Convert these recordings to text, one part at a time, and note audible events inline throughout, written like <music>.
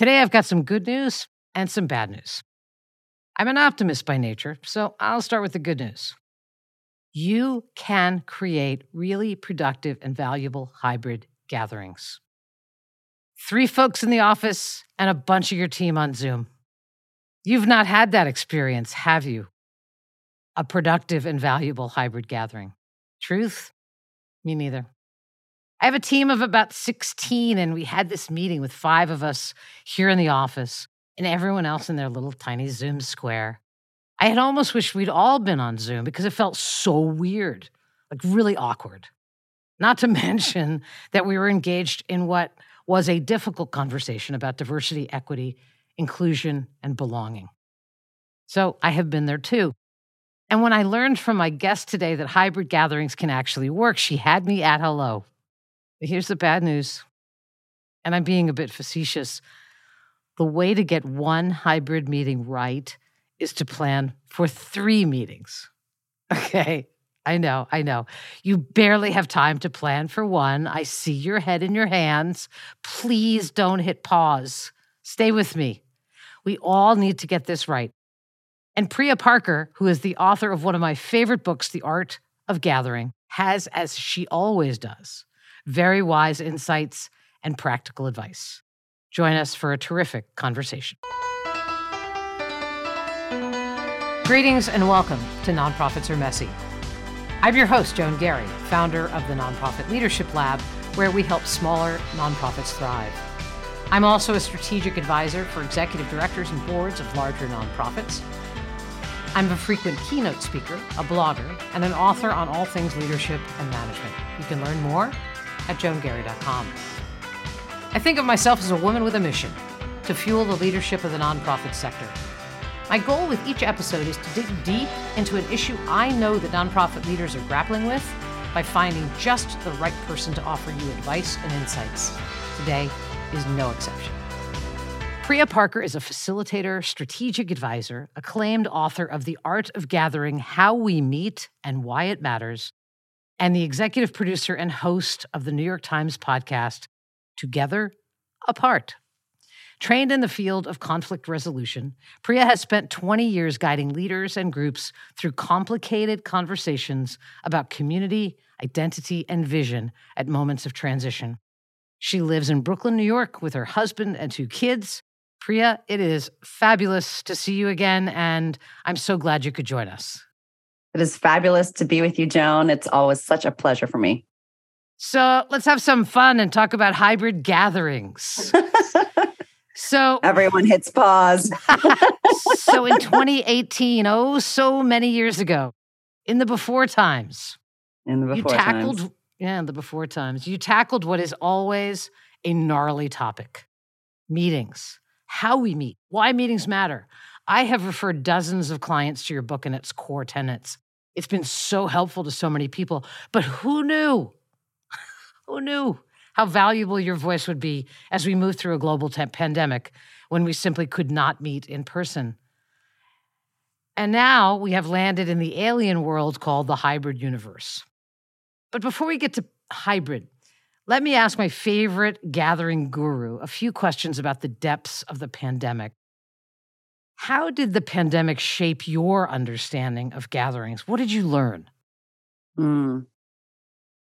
Today, I've got some good news and some bad news. I'm an optimist by nature, so I'll start with the good news. You can create really productive and valuable hybrid gatherings. Three folks in the office and a bunch of your team on Zoom. You've not had that experience, have you? A productive and valuable hybrid gathering. Truth? Me neither. I have a team of about 16, and we had this meeting with five of us here in the office and everyone else in their little tiny Zoom square. I had almost wished we'd all been on Zoom because it felt so weird, like really awkward. Not to <laughs> mention that we were engaged in what was a difficult conversation about diversity, equity, inclusion, and belonging. So I have been there too. And when I learned from my guest today that hybrid gatherings can actually work, she had me at hello. Here's the bad news, and I'm being a bit facetious. The way to get one hybrid meeting right is to plan for three meetings. <laughs> Okay. I know, I know. You barely have time to plan for one. I see your head in your hands. Please don't hit pause. Stay with me. We all need to get this right. And Priya Parker, who is the author of one of my favorite books, The Art of Gathering, has, as she always does, very wise insights and practical advice. Join us for a terrific conversation. Greetings and welcome to Nonprofits Are Messy. I'm your host, Joan Garry, founder of the Nonprofit Leadership Lab, where we help smaller nonprofits thrive. I'm also a strategic advisor for executive directors and boards of larger nonprofits. I'm a frequent keynote speaker, a blogger, and an author on all things leadership and management. You can learn more at joangarry.com. I think of myself as a woman with a mission to fuel the leadership of the nonprofit sector my goal with each episode is to dig deep into an issue I know that nonprofit leaders are grappling with by finding just the right person to offer you advice and insights. Today is no exception. Priya Parker is a facilitator, strategic advisor, acclaimed author of The Art of Gathering How We Meet and Why It Matters, and the executive producer and host of the New York Times podcast, Together Apart. Trained in the field of conflict resolution, Priya has spent 20 years guiding leaders and groups through complicated conversations about community, identity, and vision at moments of transition. She lives in Brooklyn, New York with her husband and two kids. Priya, it is fabulous to see you again, and I'm so glad you could join us. It is fabulous to be with you, Joan. It's always such a pleasure for me. So let's have some fun and talk about hybrid gatherings. <laughs> So everyone hits pause. <laughs> so in <laughs> 2018, oh, so many years ago, in the before times, in the before you tackled, times. yeah, in the before times, you tackled what is always a gnarly topic: meetings, how we meet, why meetings matter. I have referred dozens of clients to your book and its core tenets. It's been so helpful to so many people, but who knew? <laughs> who knew how valuable your voice would be as we move through a global pandemic when we simply could not meet in person. And now we have landed in the alien world called the hybrid universe. But before we get to hybrid, let me ask my favorite gathering guru a few questions about the depths of the pandemic. How did the pandemic shape your understanding of gatherings? What did you learn? Mm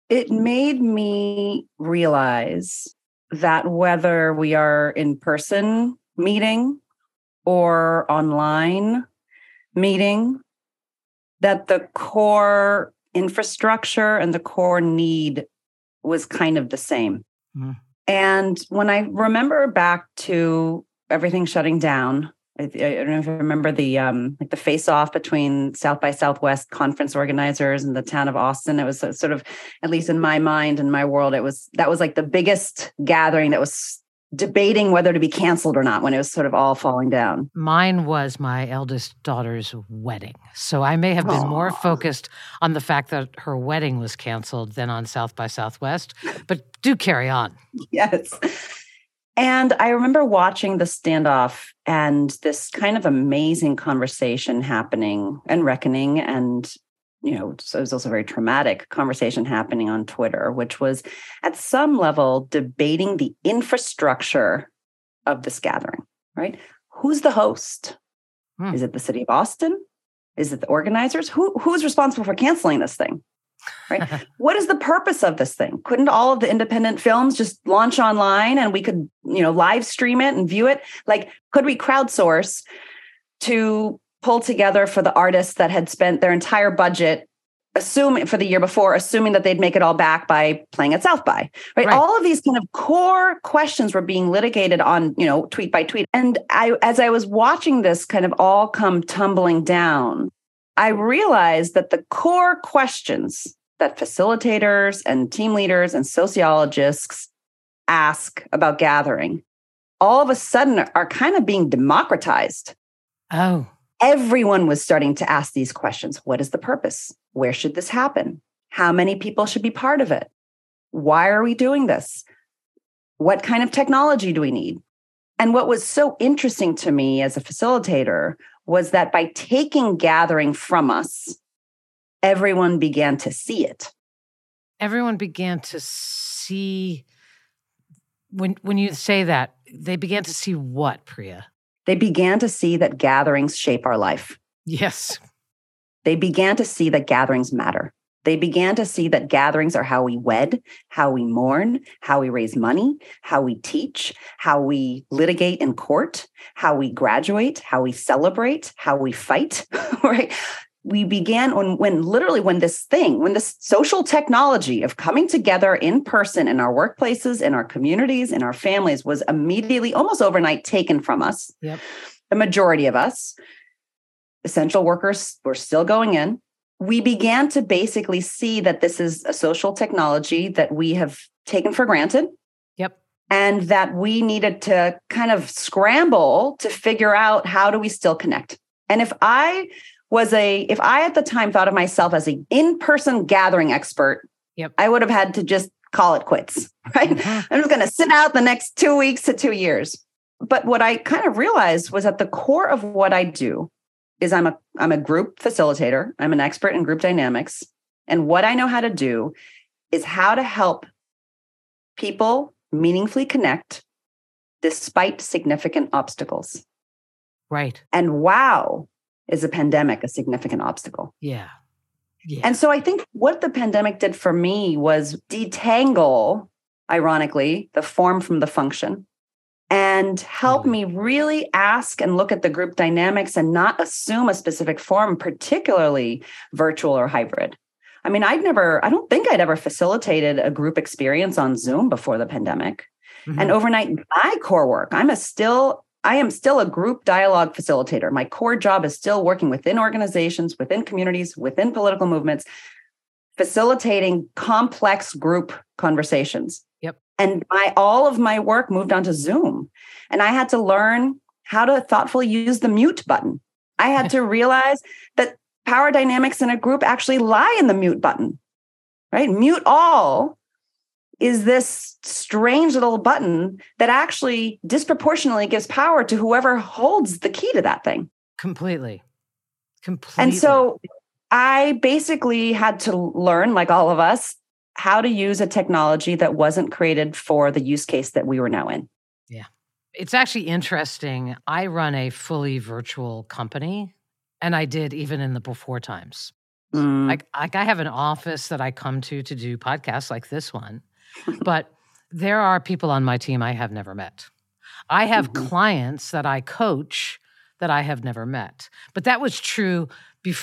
it made me realize that whether we are in person meeting or online meeting, that the core infrastructure and the core need was kind of the same. Mm. And when I remember back to everything shutting down, I, I, don't know if you remember the um, like the face off between South by Southwest conference organizers and the town of Austin. It was sort of, at least in my mind and my world, it was that was like the biggest gathering that was debating whether to be canceled or not when it was sort of all falling down. Mine was my eldest daughter's wedding. So I may have been Aww. more focused on the fact that her wedding was canceled than on South by Southwest. But do carry on. <laughs> Yes. And I remember watching the standoff and this kind of amazing conversation happening and reckoning. And, you know, so it was also a very traumatic conversation happening on Twitter, which was at some level debating the infrastructure of this gathering, right? Who's the host? Hmm. Is it the city of Austin? Is it the organizers? Who who's responsible for canceling this thing? Right? what is the purpose of this thing? Couldn't all of the independent films just launch online and we could, you know, live stream it and view it? Like, could we crowdsource to pull together for the artists that had spent their entire budget assuming for the year before, assuming that they'd make it all back by playing at South by, right? Right. All of these kind of core questions were being litigated on, you know, tweet by tweet. And I, as I was watching this kind of all come tumbling down, I realized that the core questions that facilitators and team leaders and sociologists ask about gathering all of a sudden are kind of being democratized Oh, everyone was starting to ask these questions What is the purpose? Where should this happen? How many people should be part of it? Why are we doing this? What kind of technology do we need? And what was so interesting to me as a facilitator was that by taking gathering from us, everyone began to see it. everyone began to see when when you say that they began to see what priya They began to see that gatherings shape our life. yes They began to see that gatherings matter. They began to see that gatherings are how we wed, how we mourn, how we raise money, how we teach, how we litigate in court, how we graduate, how we celebrate, how we fight, <laughs> right? We began when, when literally when this thing, when this social technology of coming together in person in our workplaces, in our communities, in our families was immediately, almost overnight, taken from us. Yep. The majority of us, essential workers, were still going in we began to basically see that this is a social technology that we have taken for granted yep and that we needed to kind of scramble to figure out how do we still connect and if i was a if i at the time thought of myself as an in-person gathering expert Yep. i would have had to just call it quits <laughs> right? Mhm. i'm just going to sit out the next two weeks to two years. But what i kind of realized was at the core of what i do is i'm a i'm a group facilitator. I'm an expert in group dynamics. And what i know how to do is how to help people meaningfully connect despite significant obstacles. Right. And wow is a pandemic a significant obstacle yeah yeah and so I think what the pandemic did for me was detangle, ironically, the form from the function and help Totally. me really ask and look at the group dynamics and not assume a specific form, particularly virtual or hybrid. I mean, I'd never, I don't think I'd ever facilitated a group experience on Zoom before the pandemic Mhm. and overnight my core work i'm a still i am still a group dialogue facilitator. My core job is still working within organizations within communities within political movements facilitating complex group conversations. Yep. and my all of my work moved onto zoom and i had to learn how to thoughtfully use the mute button. I had to <laughs> realize that power dynamics in a group actually lie in the mute button right? Mute all is this strange little button that actually disproportionately gives power to whoever holds the key to that thing. completely completely And so I basically had to learn, like all of us, how to use a technology that wasn't created for the use case that we were now in. Yeah. It's actually interesting i run a fully virtual company and i did even in the before times Mm, like like I have an office that I come to to do podcasts like this one, but there are people on my team I have never met. I have Mhm. clients that I coach that I have never met. But that was true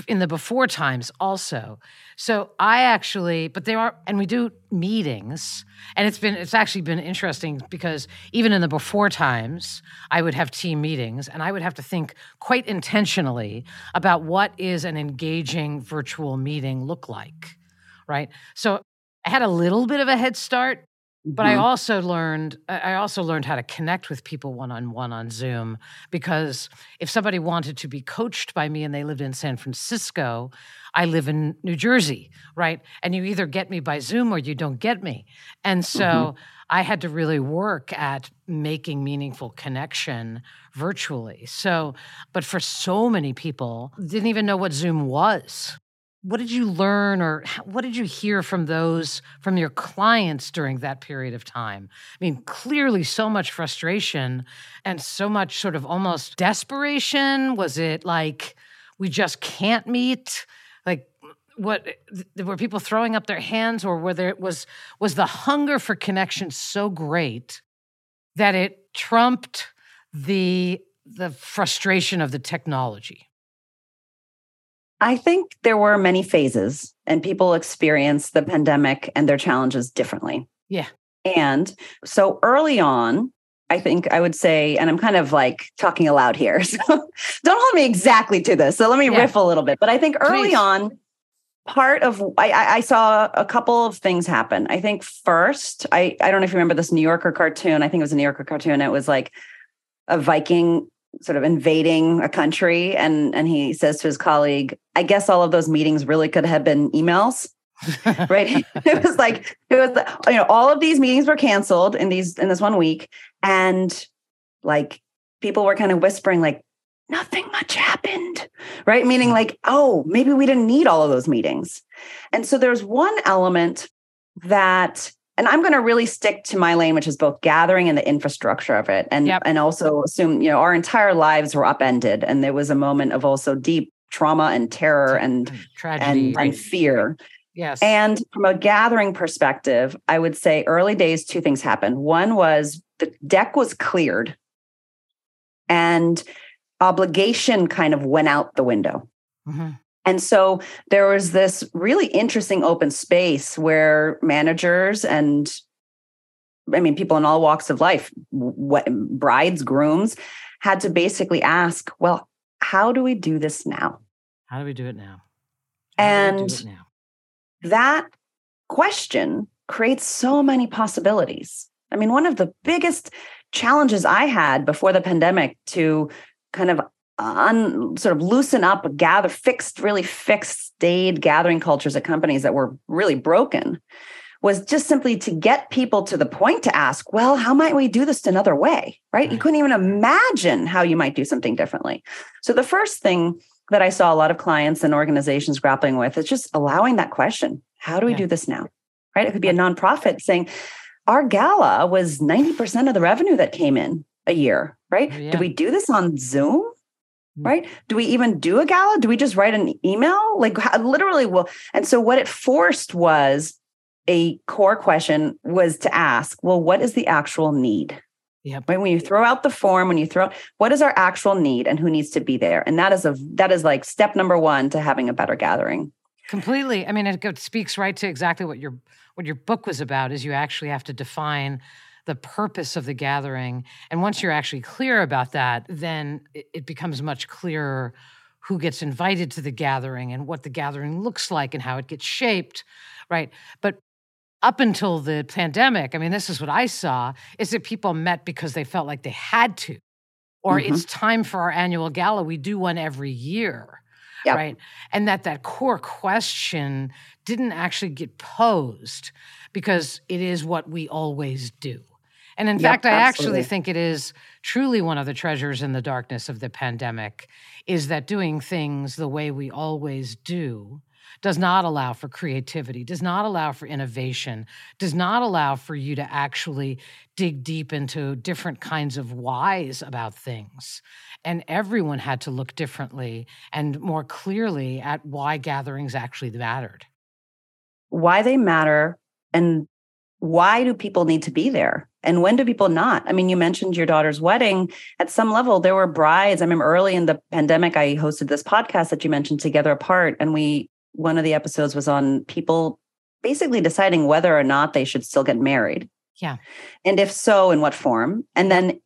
in the before times also. So I actually, but there are, and we do meetings, and it's been, it's actually been interesting because even in the before times, I would have team meetings and I would have to think quite intentionally about what is an engaging virtual meeting look like, right? So I had a little bit of a head start but I mhm. also learned I I also learned how to connect with people one on one on Zoom because if somebody wanted to be coached by me and they lived in San Francisco, I live in New Jersey, right? And you either get me by Zoom or you don't get me. And so Mhm. I had to really work at making meaningful connection virtually. So, but for so many people didn't even know what Zoom was. What did you learn or what did you hear from those from your clients during that period of time? I mean clearly so much frustration and so much sort of almost desperation. Was it like we just can't meet? Like what were people throwing up their hands or whether it was was the hunger for connection so great that it trumped the the frustration of the technology I think there were many phases, and people experienced the pandemic and their challenges differently. Yeah. And so early on, I think I would say, and I'm kind of like talking aloud here. <laughs> So don't hold me exactly to this. So let me yeah. riff a little bit. But I think early Please. on, part of I, I saw a couple of things happen. I think first, I, I don't know if you remember this New Yorker cartoon. I think it was a New Yorker cartoon. It was like a Viking sort of invading a country. And and he says to his colleague i guess all of those meetings really could have been emails. <laughs> Right? <laughs> It was like it was you know all of these meetings were canceled in these in this one week. And like people were kind of whispering like nothing much happened. Right? Meaning hmm. like oh maybe we didn't need all of those meetings. And so there's one element that and I'm going to really stick to my lane, which is both gathering and the infrastructure of it, and yep. and also assume you know our entire lives were upended, and there was a moment of also deep trauma and terror and Tragedy, and, right. and fear. Yes. And from a gathering perspective, I would say early days, two things happened. One was the deck was cleared, and obligation kind of went out the window. Mm-hmm. And so there was this really interesting open space where managers and I mean, people in all walks of life, what, brides, grooms, had to basically ask, well, how do we do this now? How do we do it now? How and now? that question creates so many possibilities. I mean, one of the biggest challenges I had before the pandemic to kind of un, sort of loosen up, gather fixed, really fixed, stayed gathering cultures at companies that were really broken was just simply to get people to the point to ask, well, how might we do this another way? Right? You mm. couldn't even imagine how you might do something differently. So the first thing that I saw a lot of clients and organizations grappling with is just allowing that question. How do we yeah. do this now? Right? It could be a nonprofit saying, our gala was 90% of the revenue that came in a year, right? Oh, yeah. Do we do this on Zoom? Mm. right? Do we even do a gala? Do we just write an email? Like literally will and so what it forced was a core question was to ask well what is the actual need? Yeah right? when you throw out the form when you throw what is our actual need and who needs to be there? And that is a that is like step number one to having a better gathering. Completely. I mean it speaks right to exactly what your what your book was about is you actually have to define the purpose of the gathering. And once you're actually clear about that, then it, becomes much clearer who gets invited to the gathering and what the gathering looks like and how it gets shaped, right? But up until the pandemic, I mean, this is what I saw is that people met because they felt like they had to, or mm-hmm. it's time for our annual gala. We do one every year. Yep. Right. And that that core question didn't actually get posed because it is what we always do. And in yep, fact, I absolutely. actually think it is truly one of the treasures in the darkness of the pandemic is that doing things the way we always do does not allow for creativity, does not allow for innovation, does not allow for you to actually dig deep into different kinds of whys about things. And everyone had to look differently and more clearly at why gatherings actually mattered. Why they matter and why do people need to be there and when do people not? I mean you mentioned your daughter's wedding. At some level there were brides. I remember early in the pandemic i hosted this podcast that you mentioned together apart and we one of the episodes was on people basically deciding whether or not they should still get married. Yeah. And if so in what form? And then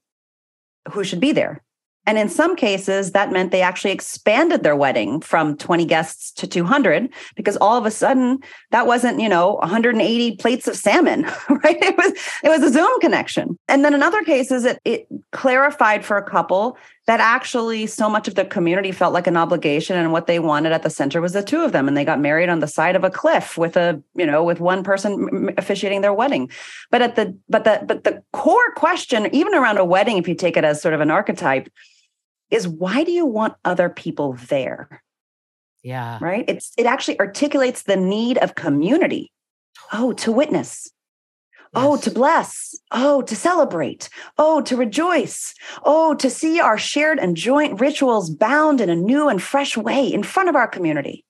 who should be there and in some cases, that meant they actually expanded their wedding from 20 guests to 200 because all of a sudden that wasn't, you know, 180 plates of salmon, <laughs> right? It was it was a Zoom connection. And then in other cases, it, it clarified for a couple that actually so much of the community felt like an obligation and what they wanted at the center was the two of them and they got married on the side of a cliff with a you know with one person officiating their wedding but at the but the but the core question even around a wedding if you take it as sort of an archetype is why do you want other people there? Yeah. Right? It's it actually articulates the need of community. Oh, to witness. Oh, to bless. Oh, to celebrate. Oh, to rejoice. Oh, to see our shared and joint rituals bound in a new and fresh way in front of our community.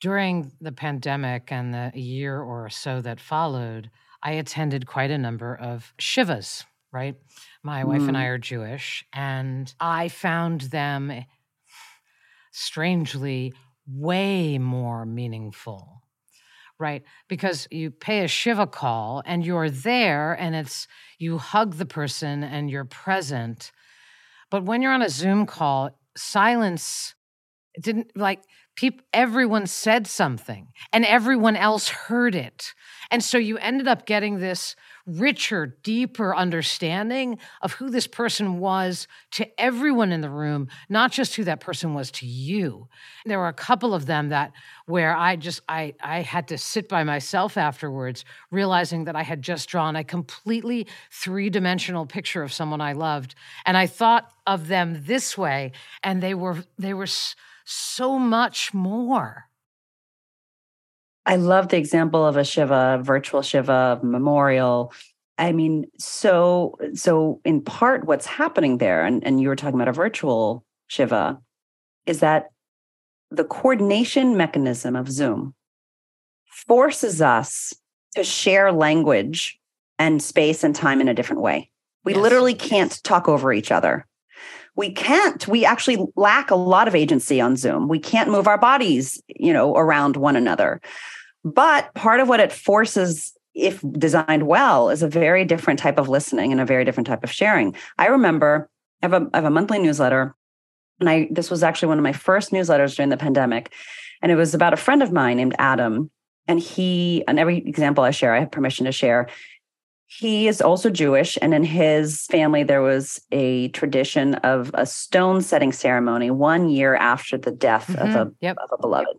During the pandemic and the year or so that followed, I attended quite a number of Shivas, right? My wife and I mm. are Jewish, and I found them eh, strangely way more meaningful, right? Because you pay a Shiva call and you're there and it's you hug the person and you're present. But when you're on a Zoom call, silence didn't like people everyone said something and everyone else heard it. And so you ended up getting this richer deeper understanding of who this person was to everyone in the room not just who that person was to you. There were a couple of them that where i just i i had to sit by myself afterwards realizing that i had just drawn a completely three-dimensional picture of someone i loved. And i thought of them this way and they were they were so much more. I love the example of a Shiva, virtual Shiva memorial. I mean, so so in part what's happening there, and, and you were talking about a virtual Shiva, is that the coordination mechanism of Zoom forces us to share language and space and time in a different way. We Yes. literally can't talk over each other. We can't. We actually lack a lot of agency on Zoom. We can't move our bodies, you know, around one another. But part of what it forces, if designed well, is a very different type of listening and a very different type of sharing. I remember I have a, I have a monthly newsletter, and I this was actually one of my first newsletters during the pandemic, and it was about a friend of mine named Adam. And he, and every example I share, I have permission to share. He is also Jewish, and in his family, there was a tradition of a stone setting ceremony one year after the death of a. Yep. of a beloved.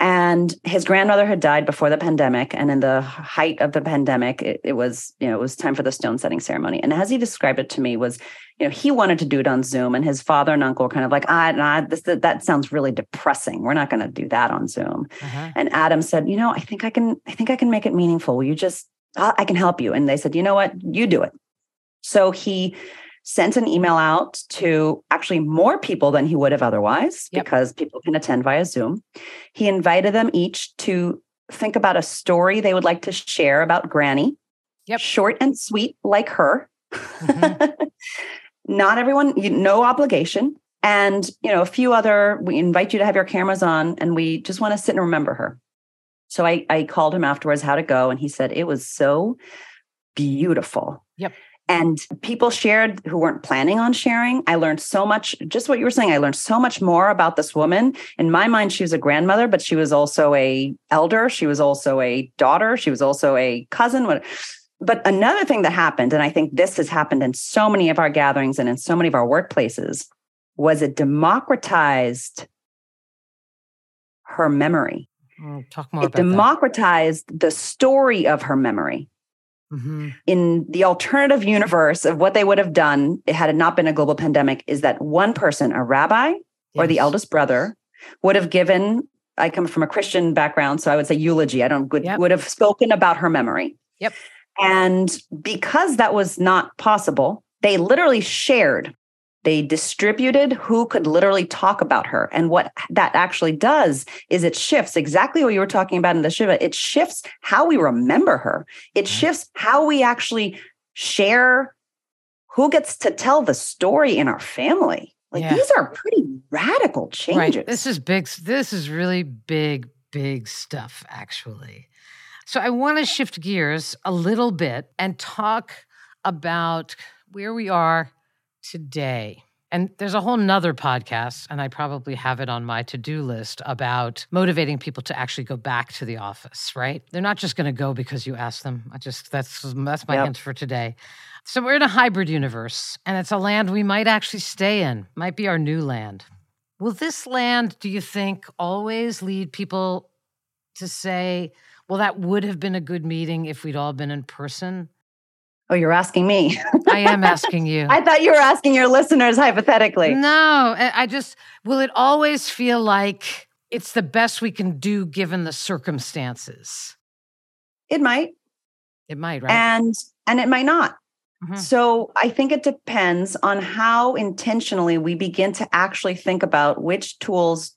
And his grandmother had died before the pandemic. And in the height of the pandemic, it, it was, you know, it was time for the stone setting ceremony. And as he described it to me, was, you know, he wanted to do it on Zoom. And his father and uncle were kind of like, ah, nah, this, that sounds really depressing. We're not going to do that on Zoom. Uh-huh. And Adam said, you know, I think I can, I think I can make it meaningful. Will you just, I I can help you. And they said, you know what, you do it. So he sent an email out to actually more people than he would have otherwise Yep. because people can attend via Zoom. He invited them each to think about a story they would like to share about Granny. Yep. Short and sweet, like her. Mhm. <laughs> Not everyone, you, no obligation. And you know, a few other, we invite you to have your cameras on and we just want to sit and remember her. So I, I called him afterwards how to go, and he said it was so beautiful. Yep. And people shared who weren't planning on sharing. I learned so much, just what you were saying. I learned so much more about this woman. In my mind, she was a grandmother, but she was also a elder. She was also a daughter. She was also a cousin. But another thing that happened, and I think this has happened in so many of our gatherings and in so many of our workplaces, was it democratized her memory. Mm, Talk more It about that. democratized the story of her memory Mhm. in the alternative universe of what they would have done had it not been a global pandemic is that one person, a rabbi or the eldest brother, would have given. I come from a Christian background, so I would say eulogy. I don't would, Yep. would have spoken about her memory. Yep. And because that was not possible, they literally shared. They distributed who could literally talk about her. And what that actually does is it shifts exactly what you were talking about in the Shiva. It shifts how we remember her. It Mhm. shifts how we actually share who gets to tell the story in our family. Like Yeah. these are pretty radical changes. Right. This is big. This is really big, big stuff, actually. So I want to shift gears a little bit and talk about where we are today. And there's a whole nother podcast, and I probably have it on my to do list about motivating people to actually go back to the office, right? They're not just going to go because you ask them. I just, that's, that's my Yep. hint for today. So we're in a hybrid universe, and it's a land we might actually stay in, might be our new land. Will this land, do you think, always lead people to say, well, that would have been a good meeting if we'd all been in person? Oh, you're asking me. I am asking you. <laughs> I thought you were asking your listeners hypothetically. No, I just, will it always feel like it's the best we can do given the circumstances. It might. It might, right? And and it might not. Mm-hmm. So I think it depends on how intentionally we begin to actually think about which tools.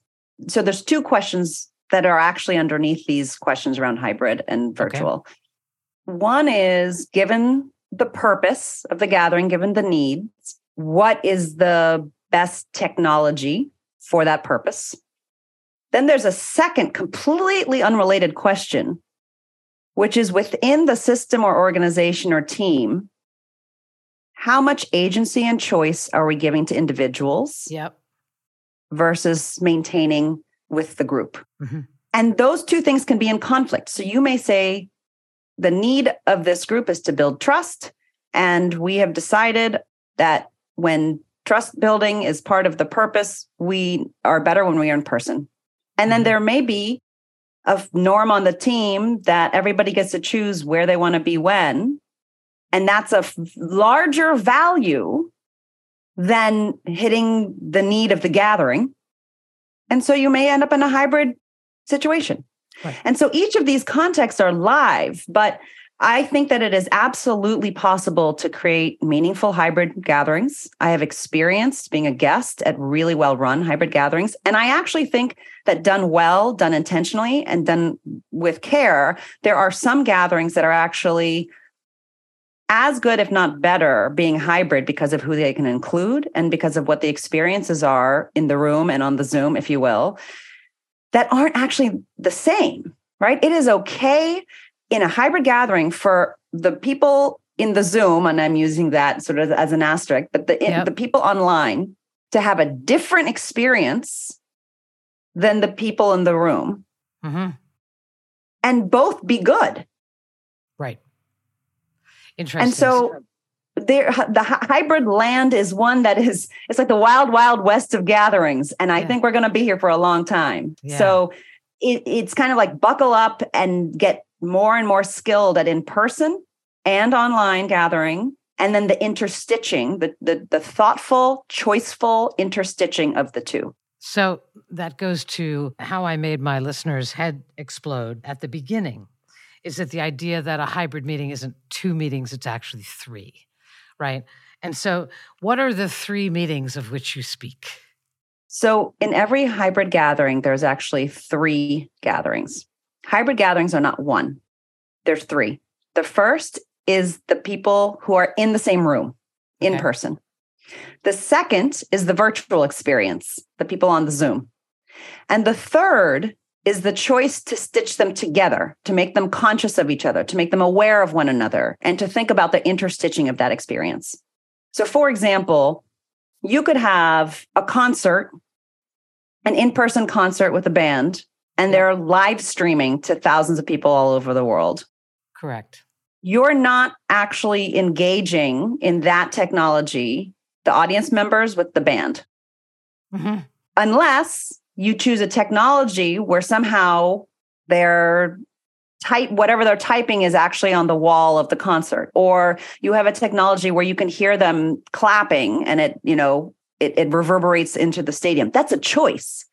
So there's two questions that are actually underneath these questions around hybrid and virtual. Okay. One is given the purpose of the gathering, given the needs, what is the best technology for that purpose? Then there's a second, completely unrelated question, which is within the system or organization or team, how much agency and choice are we giving to individuals? Yep. Versus maintaining with the group. Mm-hmm. And those two things can be in conflict. So you may say the need of this group is to build trust. And we have decided that when trust building is part of the purpose, we are better when we are in person. And then mm-hmm. there may be a norm on the team that everybody gets to choose where they want to be when. And that's a larger value than hitting the need of the gathering. And so you may end up in a hybrid situation. And so each of these contexts are live, but I think that it is absolutely possible to create meaningful hybrid gatherings. I have experienced being a guest at really well run hybrid gatherings. And I actually think that done well, done intentionally, and done with care, there are some gatherings that are actually as good, if not better, being hybrid because of who they can include and because of what the experiences are in the room and on the Zoom, if you will, that aren't actually the same, right? It is okay in a hybrid gathering for the people in the Zoom, and I'm using that sort of as an asterisk, but the, yep. the people online to have a different experience than the people in the room mm-hmm. and both be good. Right. Interesting. And so there the hybrid land is one that is it's like the wild wild west of gatherings and i yeah. think we're going to be here for a long time yeah. so it, it's kind of like buckle up and get more and more skilled at in person and online gathering and then the interstitching the, the the thoughtful choiceful interstitching of the two so that goes to how i made my listeners head explode at the beginning is that the idea that a hybrid meeting isn't two meetings it's actually three right and so what are the three meetings of which you speak so in every hybrid gathering there's actually three gatherings Hybrid gatherings are not one, there's three. The first is the people who are in the same room in okay. person. The second is the virtual experience, the people on the Zoom. And the third is the choice to stitch them together, to make them conscious of each other, to make them aware of one another, and to think about the interstitching of that experience. So, for example, you could have a concert, an in person concert with a band, and they're live streaming to thousands of people all over the world. Correct. You're not actually engaging in that technology, the audience members with the band, mm-hmm. unless you choose a technology where somehow they're type whatever they're typing is actually on the wall of the concert or you have a technology where you can hear them clapping and it you know it, it reverberates into the stadium that's a choice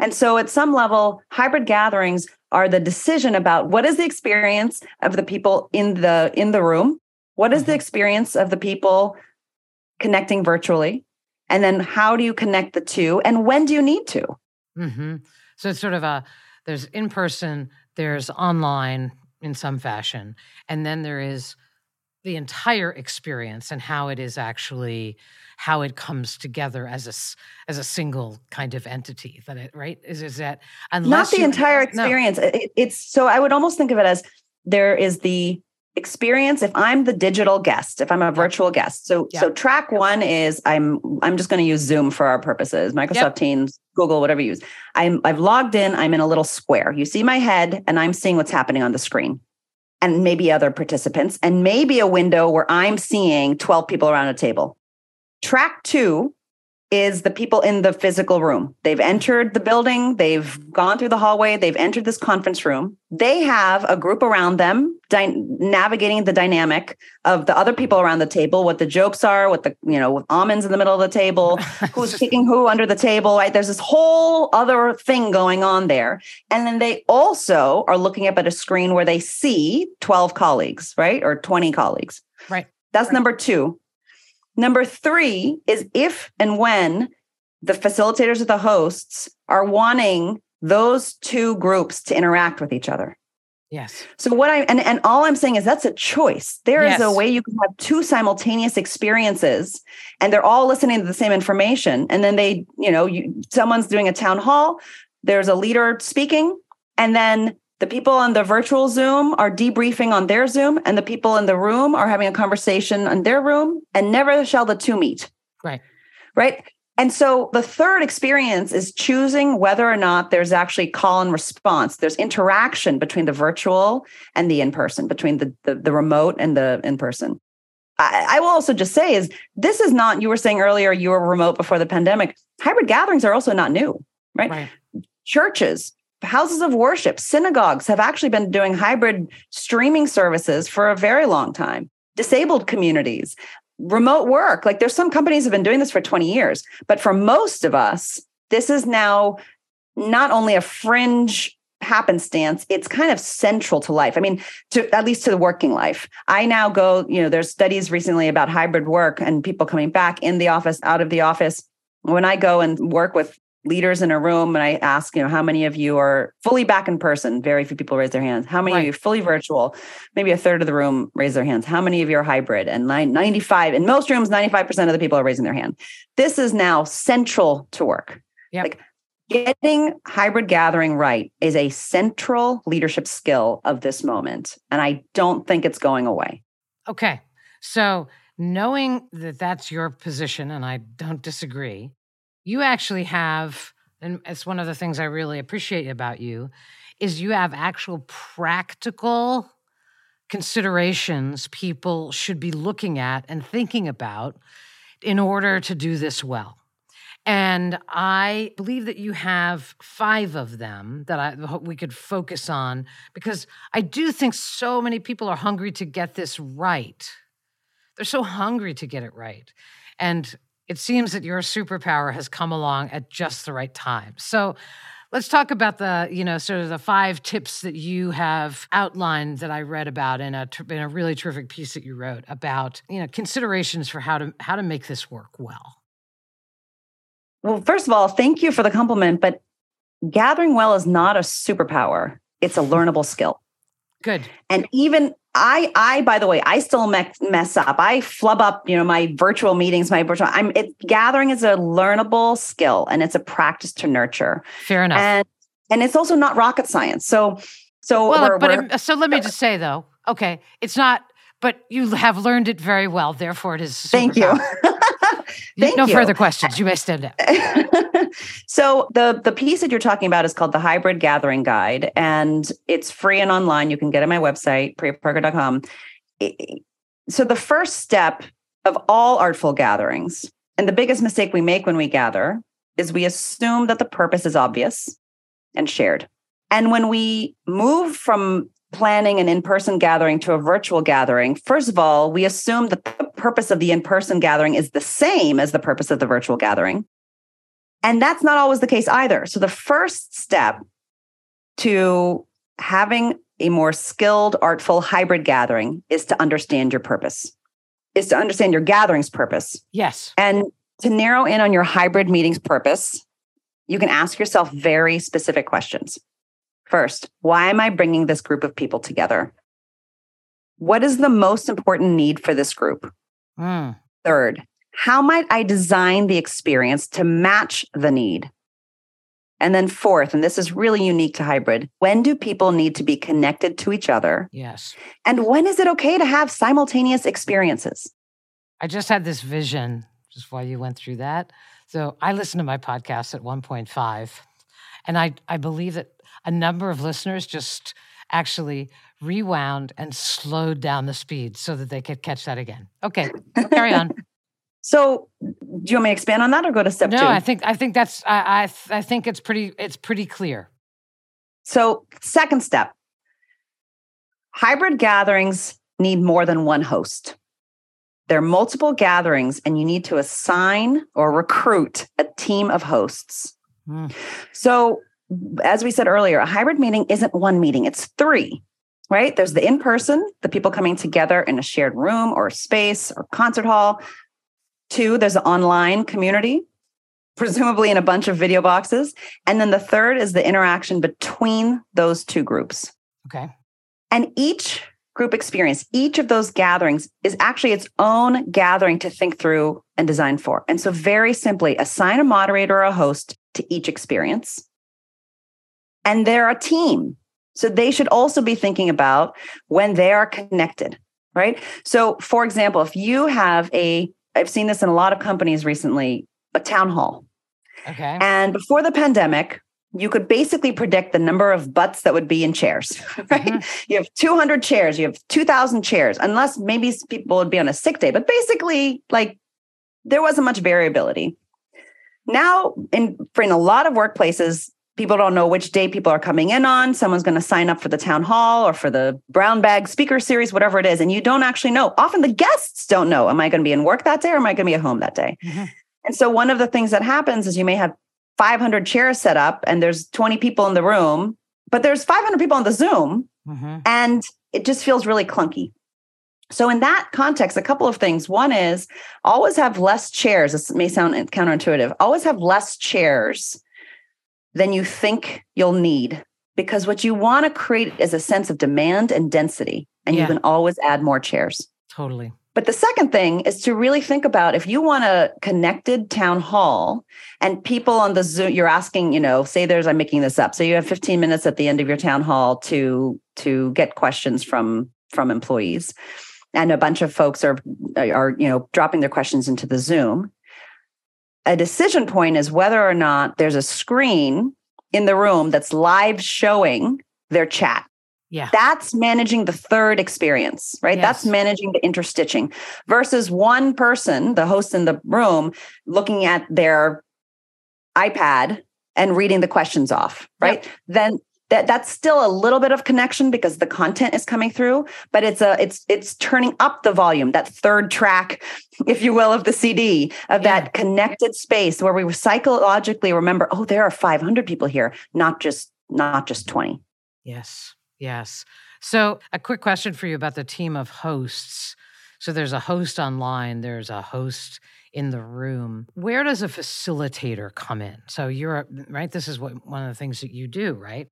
and so at some level, hybrid gatherings are the decision about what is the experience of the people in the in the room? What is the mm-hmm. experience of the people connecting virtually? And then how do you connect the two? And when do you need to? Mm-hmm. So it's sort of a there's in person, there's online in some fashion, and then there is the entire experience and how it is actually how it comes together as a as a single kind of entity that it right is is that unless not the entire experience no. it, it's so i would almost think of it as there is the experience if i'm the digital guest if i'm a virtual guest so yeah. so track one is i'm i'm just going to use zoom for our purposes microsoft yep. teams google whatever you use. I'm i've logged in i'm in a little square. You see my head and i'm seeing what's happening on the screen. And maybe other participants and maybe a window where i'm seeing 12 people around a table. Track two is the people in the physical room. They've entered the building, they've gone through the hallway, they've entered this conference room. They have a group around them dy- navigating the dynamic of the other people around the table, what the jokes are, what the, you know, with almonds in the middle of the table, <laughs> who's kicking who under the table, right? There's this whole other thing going on there. And then they also are looking up at a screen where they see 12 colleagues, right? Or 20 colleagues. Right. That's right. number two. Number three is if and when the facilitators or the hosts are wanting those two groups to interact with each other. Yes. So what I and, and all I'm saying is that's a choice. There is Yes. a way you can have two simultaneous experiences and they're all listening to the same information. And then they, you know, you someone's doing a town hall, there's a leader speaking, and then the people on the virtual Zoom are debriefing on their Zoom, and the people in the room are having a conversation on their room, and never shall the two meet. Right. Right. And so the third experience is choosing whether or not there's actually call and response. There's interaction between the virtual and the in person, between the, the, the remote and the in person. I, I will also just say is this is not, you were saying earlier, you were remote before the pandemic. Hybrid gatherings are also not new, right? Right. Churches, houses of worship, synagogues have actually been doing hybrid streaming services for a very long time. Disabled communities, remote work. Like there's some companies have been doing this for 20 years, but for most of us, this is now not only a fringe happenstance, it's kind of central to life. I mean, to at least to the working life. I now go, you know, there's studies recently about hybrid work and people coming back in the office, out of the office. When I go and work with leaders in a room and I ask, you know, how many of you are fully back in person? Very few people raise their hands. How many Right. of you fully virtual? Maybe a third of the room raise their hands. How many of you are hybrid? And 95, in most rooms, 95% of the people are raising their hand. This is now central to work. Yep. Like getting hybrid gathering right is a central leadership skill of this moment. And I don't think it's going away. Okay. So, knowing that that's your position, and I don't disagree, you actually have, and it's one of the things I really appreciate about you, is you have actual practical considerations people should be looking at and thinking about in order to do this well. And I believe that you have five of them that I hope we could focus on because I do think so many people are hungry to get this right. They're so hungry to get it right. And it seems that your superpower has come along at just the right time. So let's talk about the, you know, sort of the five tips that you have outlined that I read about in a in a really terrific piece that you wrote about, you know, considerations for how to how to make this work well. Well, first of all, thank you for the compliment, but gathering well is not a superpower. It's a learnable skill. Good. And even I, I, by the way, I still me- mess up. I flub up, you know, my virtual meetings, my virtual. I'm it, gathering is a learnable skill, and it's a practice to nurture. Fair enough. And and it's also not rocket science. So, so well, we're- but we're- it- so let me just say though, okay, it's not, but you have learned it very well. Therefore, it is. thank you. <laughs> Thank no you. further questions. You may stand up. so the the piece that you're talking about is called the hybrid gathering guide and it's free and online you can get it on my website priyaparker.com so the first step of all artful gatherings and the biggest mistake we make when we gather is we assume that the purpose is obvious and shared and when we move from planning an in-person gathering to a virtual gathering first of all we assume that the purpose of the in-person gathering is the same as the purpose of the virtual gathering and that's not always the case either. So the first step to having a more skilled, artful hybrid gathering is to understand your purpose, is to understand your gathering's purpose. Yes. And to narrow in on your hybrid meeting's purpose, you can ask yourself very specific questions. First, why am I bringing this group of people together? What is the most important need for this group? Mm. Third, how might I design the experience to match the need? And then, fourth, and this is really unique to hybrid, when do people need to be connected to each other? Yes. And when is it okay to have simultaneous experiences? I just had this vision just while you went through that. So I listen to my podcast at 1.5, and I, I believe that a number of listeners just actually rewound and slowed down the speed so that they could catch that again. Okay, carry on. <laughs> So, do you want me to expand on that or go to step no, two? I think I think that's I I, I think it's pretty it's pretty clear. So, second step hybrid gatherings need more than one host. There are multiple gatherings, and you need to assign or recruit a team of hosts. Mm. So, as we said earlier, a hybrid meeting isn't one meeting, it's three, right? There's the in person, the people coming together in a shared room or space or concert hall. Two, there's an online community, presumably in a bunch of video boxes. And then the third is the interaction between those two groups. Okay. And each group experience, each of those gatherings is actually its own gathering to think through and design for. And so, very simply, assign a moderator or a host to each experience. And they're a team. So, they should also be thinking about when they are connected, right? So, for example, if you have a, I've seen this in a lot of companies recently, a town hall. Okay. And before the pandemic, you could basically predict the number of butts that would be in chairs, <laughs> right? Mhm. You have 200 chairs, you have 2,000 chairs, unless maybe people would be on a sick day, but basically, like, there wasn't much variability. Now, in for in a lot of workplaces, people don't know which day people are coming in on. Someone's going to sign up for the town hall or for the brown bag speaker series, whatever it is, and you don't actually know. Often the guests don't know. Am I going to be in work that day or am I going to be at home that day? Mhm. And so one of the things that happens is you may have 500 chairs set up and there's 20 people in the room, but there's 500 people on the Zoom Mhm. and it just feels really clunky. So, in that context, a couple of things. One is always have less chairs. This may sound counterintuitive. Always have less chairs than you think you'll need because what you want to create is a sense of demand and density, and Yeah. you can always add more chairs. Totally. But the second thing is to really think about if you want a connected town hall and people on the Zoom, you're asking, you know, say there's, I'm making this up. So you have 15 minutes at the end of your town hall to to get questions from from employees. And a bunch of folks are are, you know, dropping their questions into the Zoom. A decision point is whether or not there's a screen in the room that's live showing their chat. Yeah. That's managing the third experience, right? That's managing the interstitching versus one person, the host in the room, looking at their iPad and reading the questions off, right? Then that that's still a little bit of connection because the content is coming through, but it's a it's it's turning up the volume, that third track, if you will, of the CD of Yeah. that connected space where we psychologically remember, oh, there are 500 people here, not just not just 20. Yes. Yes. So, a quick question for you about the team of hosts. So, there's a host online, there's a host in the room. Where does a facilitator come in? So, you're right. This is what one of the things that you do, right?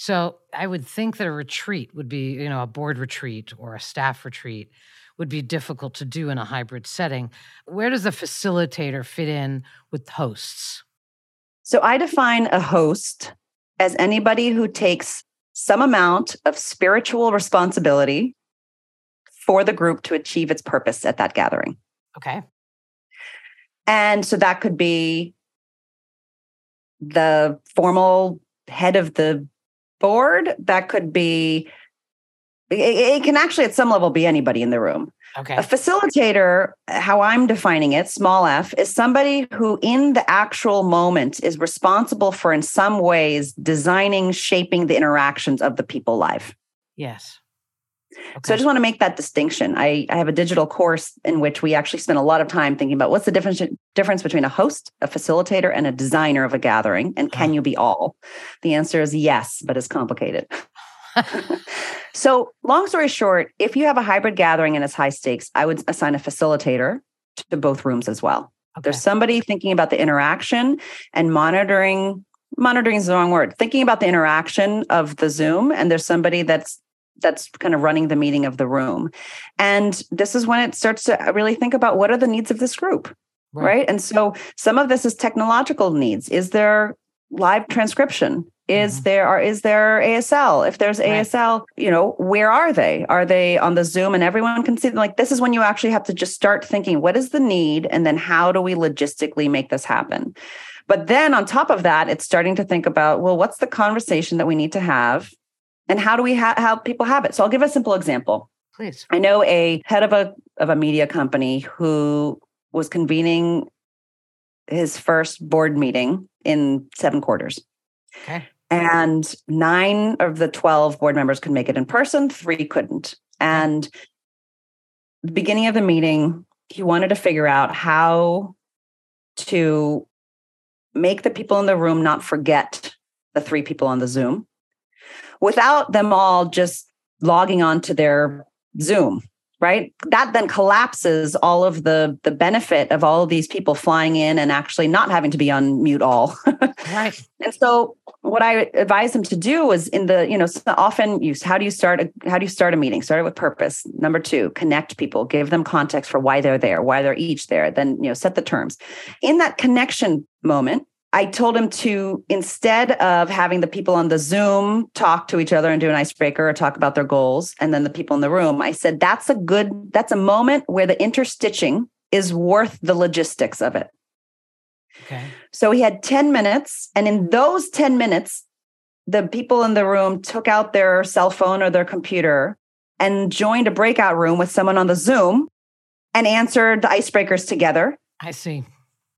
So, I would think that a retreat would be, you know, a board retreat or a staff retreat would be difficult to do in a hybrid setting. Where does a facilitator fit in with hosts? So I define a host as anybody who takes some amount of spiritual responsibility for the group to achieve its purpose at that gathering. Okay. And so that could be the formal head of the board, that could be it, it can actually at some level be anybody in the room. Okay. A facilitator, how I'm defining it, small f, is somebody who in the actual moment is responsible for, in some ways, designing, shaping the interactions of the people live. yes. Okay. So I just want to make that distinction. I, I have a digital course in which we actually spend a lot of time thinking about what's the difference, difference between a host, a facilitator, and a designer of a gathering, and uh-huh. can Huh. you be all? The answer is yes, but it's complicated. <laughs> so, long story short, if you have a hybrid gathering and it's high stakes, I would assign a facilitator to both rooms as well. okay. There's somebody thinking about the interaction and monitoring. Monitoring is the wrong word. Thinking about the interaction of the Zoom, and there's somebody that's that's kind of running the meeting of the room. And this is when it starts to really think about what are the needs of this group, right? And so some of this is technological needs. Is there live transcription? Is Mhm. there or is there ASL? If there's Right. ASL, you know, where are they? Are they on the Zoom and everyone can see them? Like this is when you actually have to just start thinking, what is the need? And then how do we logistically make this happen? But then on top of that, it's starting to think about, well, what's the conversation that we need to have? And how do we ha- help people have it? So I'll give a simple example. Please. I know a head of a of a media company who was convening his first board meeting in seven quarters. Okay. And nine of the 12 board members could make it in person, three couldn't. And the beginning of the meeting, he wanted to figure out how to make the people in the room not forget the three people on the Zoom without them all just logging on to their Zoom right? That then collapses all of the the benefit of all of these people flying in and actually not having to be on mute all. <laughs> Right. And so what i advise them to do is in the you know often use how do you start a how do you start a meeting? Start it with purpose. Number two connect people. Give them context for why they're there why they're each there then you know set the terms. In that connection moment I told him to instead of having the people on the Zoom talk to each other and do an icebreaker or talk about their goals, and then the people in the room, I said that's a good, that's a moment where the interstitching is worth the logistics of it. Okay. So he had 10 minutes, and in those 10 minutes, the people in the room took out their cell phone or their computer and joined a breakout room with someone on the Zoom and answered the icebreakers together. I see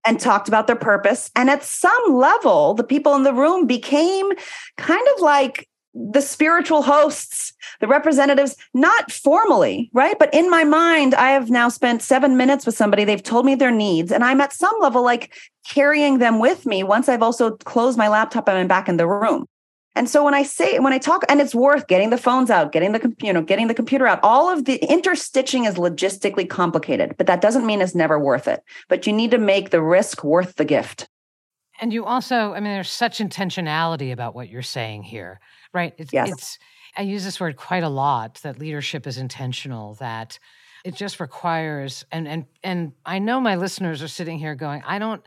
and talked about their purpose. And at some level, the people in the room became kind of like the spiritual hosts, the representatives, not formally, right? But in my mind, I have now spent seven minutes with somebody. They've told me their needs, and I'm at some level like carrying them with me once I've also closed my laptop and I'm back in the room. And so when I say when I talk, and it's worth getting the phones out, getting the you know, getting the computer out. All of the interstitching is logistically complicated, but that doesn't mean it's never worth it. But you need to make the risk worth the gift. And you also, I mean, there's such intentionality about what you're saying here, right? It's, yes. it's I use this word quite a lot that leadership is intentional, that it just requires and and and I know my listeners are sitting here going, I don't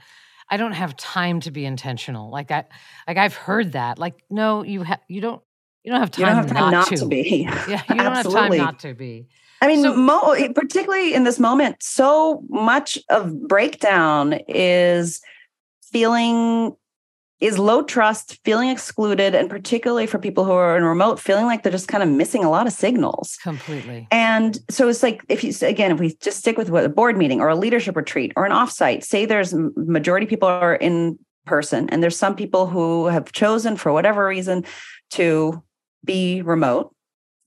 I don't have time to be intentional. Like I like I've heard that. Like no, you have you don't you don't have time, don't have time not, not to. to. be. <laughs> Yeah, you don't have time not to be. I mean, so, mo- particularly in this moment, so much of breakdown is feeling is low trust, feeling excluded, and particularly for people who are in remote, feeling like they're just kind of missing a lot of signals. Completely. And so it's like if you again, if we just stick with what a board meeting or a leadership retreat or an offsite, say there's majority people are in person, and there's some people who have chosen for whatever reason to be remote.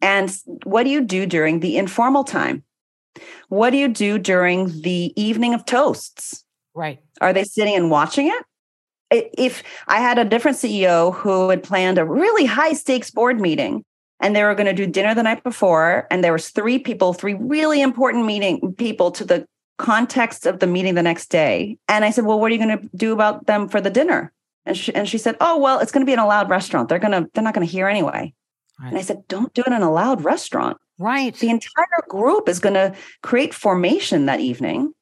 And what do you do during the informal time? What do you do during the evening of toasts? Right. Are they sitting and watching it? If I had a different CEO who had planned a really high stakes board meeting and they were going to do dinner the night before and there was three people, three really important meeting people to the context of the meeting the next day. And I said, "Well, what are you going to do about them for the dinner?" And she and she said, "Oh, well, it's going to be in a loud restaurant. They're going to they're not going to hear anyway." Right. And I said, "Don't do it in a loud restaurant." Right. The entire group is going to create formation that evening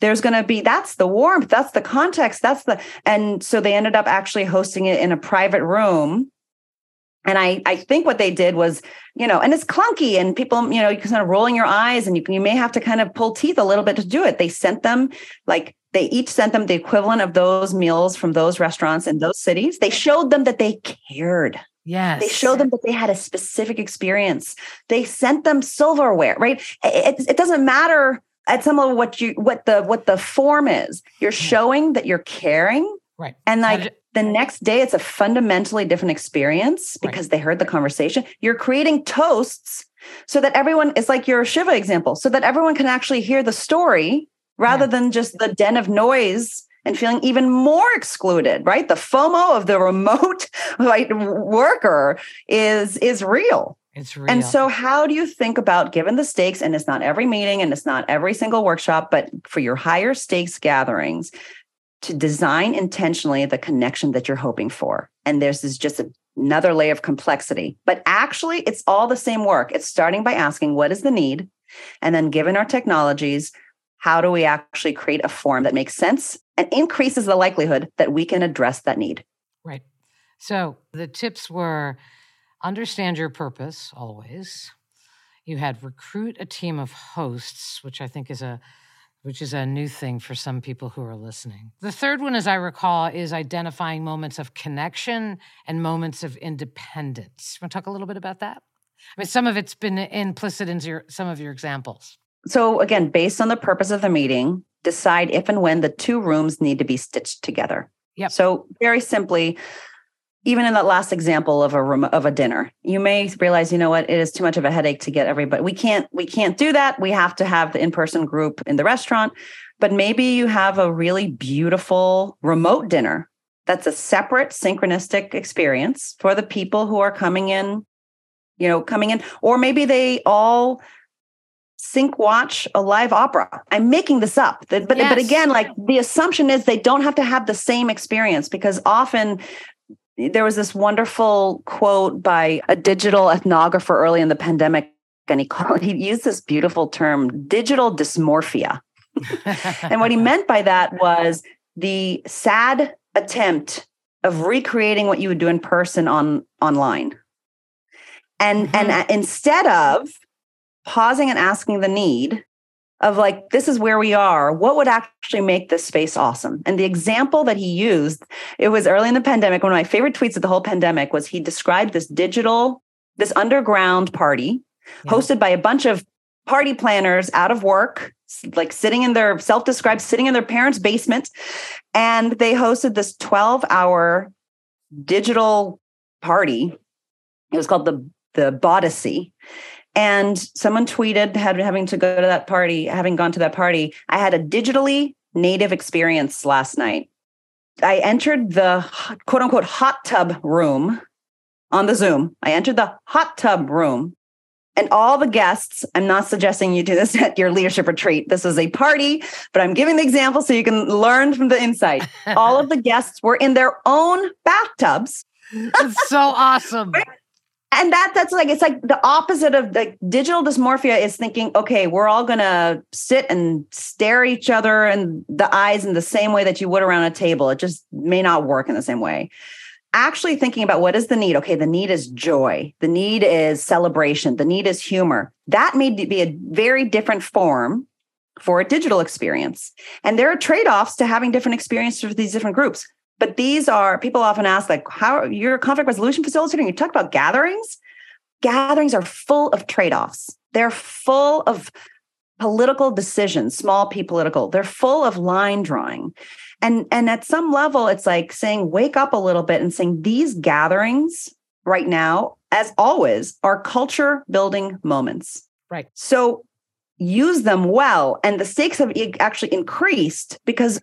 there's going to be that's the warmth that's the context that's the and so they ended up actually hosting it in a private room and I, I think what they did was, you know, and it's clunky and people, you know, you kind of rolling your eyes and you, you may have to kind of pull teeth a little bit to do it. They sent them like they each sent them the equivalent of those meals from those restaurants in those cities. They showed them that they cared. Yes. They showed them that they had a specific experience. They sent them silverware, right? It, it doesn't matter at some level what you what the what the form is. You're showing that you're caring. Right. And like the next day it's a fundamentally different experience because right. they heard the conversation. You're creating toasts so that everyone is like your shiva example so that everyone can actually hear the story rather yeah. than just the den of noise and feeling even more excluded right? The fomo of the remote <laughs> like worker is is real it's real. And so, how do you think about, given the stakes, and it's not every meeting and it's not every single workshop, but for your higher stakes gatherings, to design intentionally the connection that you're hoping for? And this is just another layer of complexity, but actually, it's all the same work. It's starting by asking, what is the need? And then, given our technologies, how do we actually create a form that makes sense and increases the likelihood that we can address that need? Right. So, the tips were understand your purpose always. You had recruit a team of hosts, which I think is a which is a new thing for some people who are listening. The third one, as I recall, is identifying moments of connection and moments of independence. Want to talk a little bit about that? I mean, some of it's been implicit in your, some of your examples. So, again, based on the purpose of the meeting, decide if and when the two rooms need to be stitched together. Yep. So very simply, even in that last example of a room of a dinner, you may realize, you know what, it is too much of a headache to get everybody. We can't we can't do that. We have to have the in-person group in the restaurant. But maybe you have a really beautiful remote dinner that's a separate synchronistic experience for the people who are coming in, you know, coming in, or maybe they all sync watch a live opera. I'm making this up. But yes. but again, like the assumption is they don't have to have the same experience because often there was this wonderful quote by a digital ethnographer early in the pandemic and he <laughs> called he used this beautiful term digital dysmorphia. and what he <laughs> meant by that was the sad attempt of recreating what you would do in person on online. And mm-hmm. and instead of pausing and asking the need of like this is where we are. What would actually make this space awesome? And the example that he used it was early in the pandemic. One of my favorite tweets of the whole pandemic was he described this digital this underground party yeah. hosted by a bunch of party planners out of work like sitting in their self-described sitting in their parents basement. And they hosted this 12 hour digital party. It was called the the Bodyssey and someone tweeted had having to go to that party, having gone to that party. I had a digitally native experience last night. I entered the quote unquote hot tub room on the Zoom. I entered the hot tub room and all the guests, I'm not suggesting you do this <laughs> at your leadership retreat. This is a party, but I'm giving the example so you can learn from the insight. all of the <laughs> guests were in their own bathtubs. It's so awesome <laughs> and that that's like it's like the opposite of the digital dysmorphia is thinking okay we're all to sit and stare each other in the eyes in the same way that you would around a table. It just may not work in the same way. Actually thinking about what is the need? Okay the need is joy. The need is celebration. The need is humor. That may be a very different form for a digital experience. And there are trade-offs to having different experiences for these different groups but these are people often ask, like, how you're a conflict resolution facilitator, and you talk about gatherings. Gatherings are full of trade-offs. They're full of political decisions, small p political. They're full of line drawing. And, and at some level, it's like saying, wake up a little bit and saying these gatherings right now, as always, are culture building moments. Right. So use them well. And the stakes have actually increased because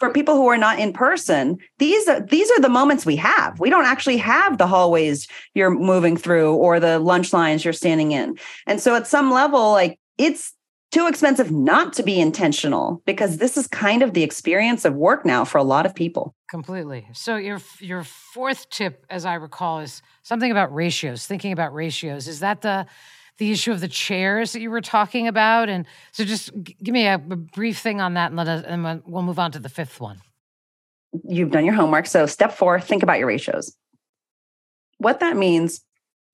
for people who are not in person these are these are the moments we have. We don't actually have the hallways you're moving through or the lunch lines you're standing in. And so at some level like it's too expensive not to be intentional because this is kind of the experience of work now for a lot of people. Completely. So your your fourth tip as i recall is something about ratios thinking about ratios. Is that the the issue of the chairs that you were talking about. And so just g- give me a, a, brief thing on that and let us, and we'll move on to the fifth one. You've done your homework. So step four, think about your ratios. What that means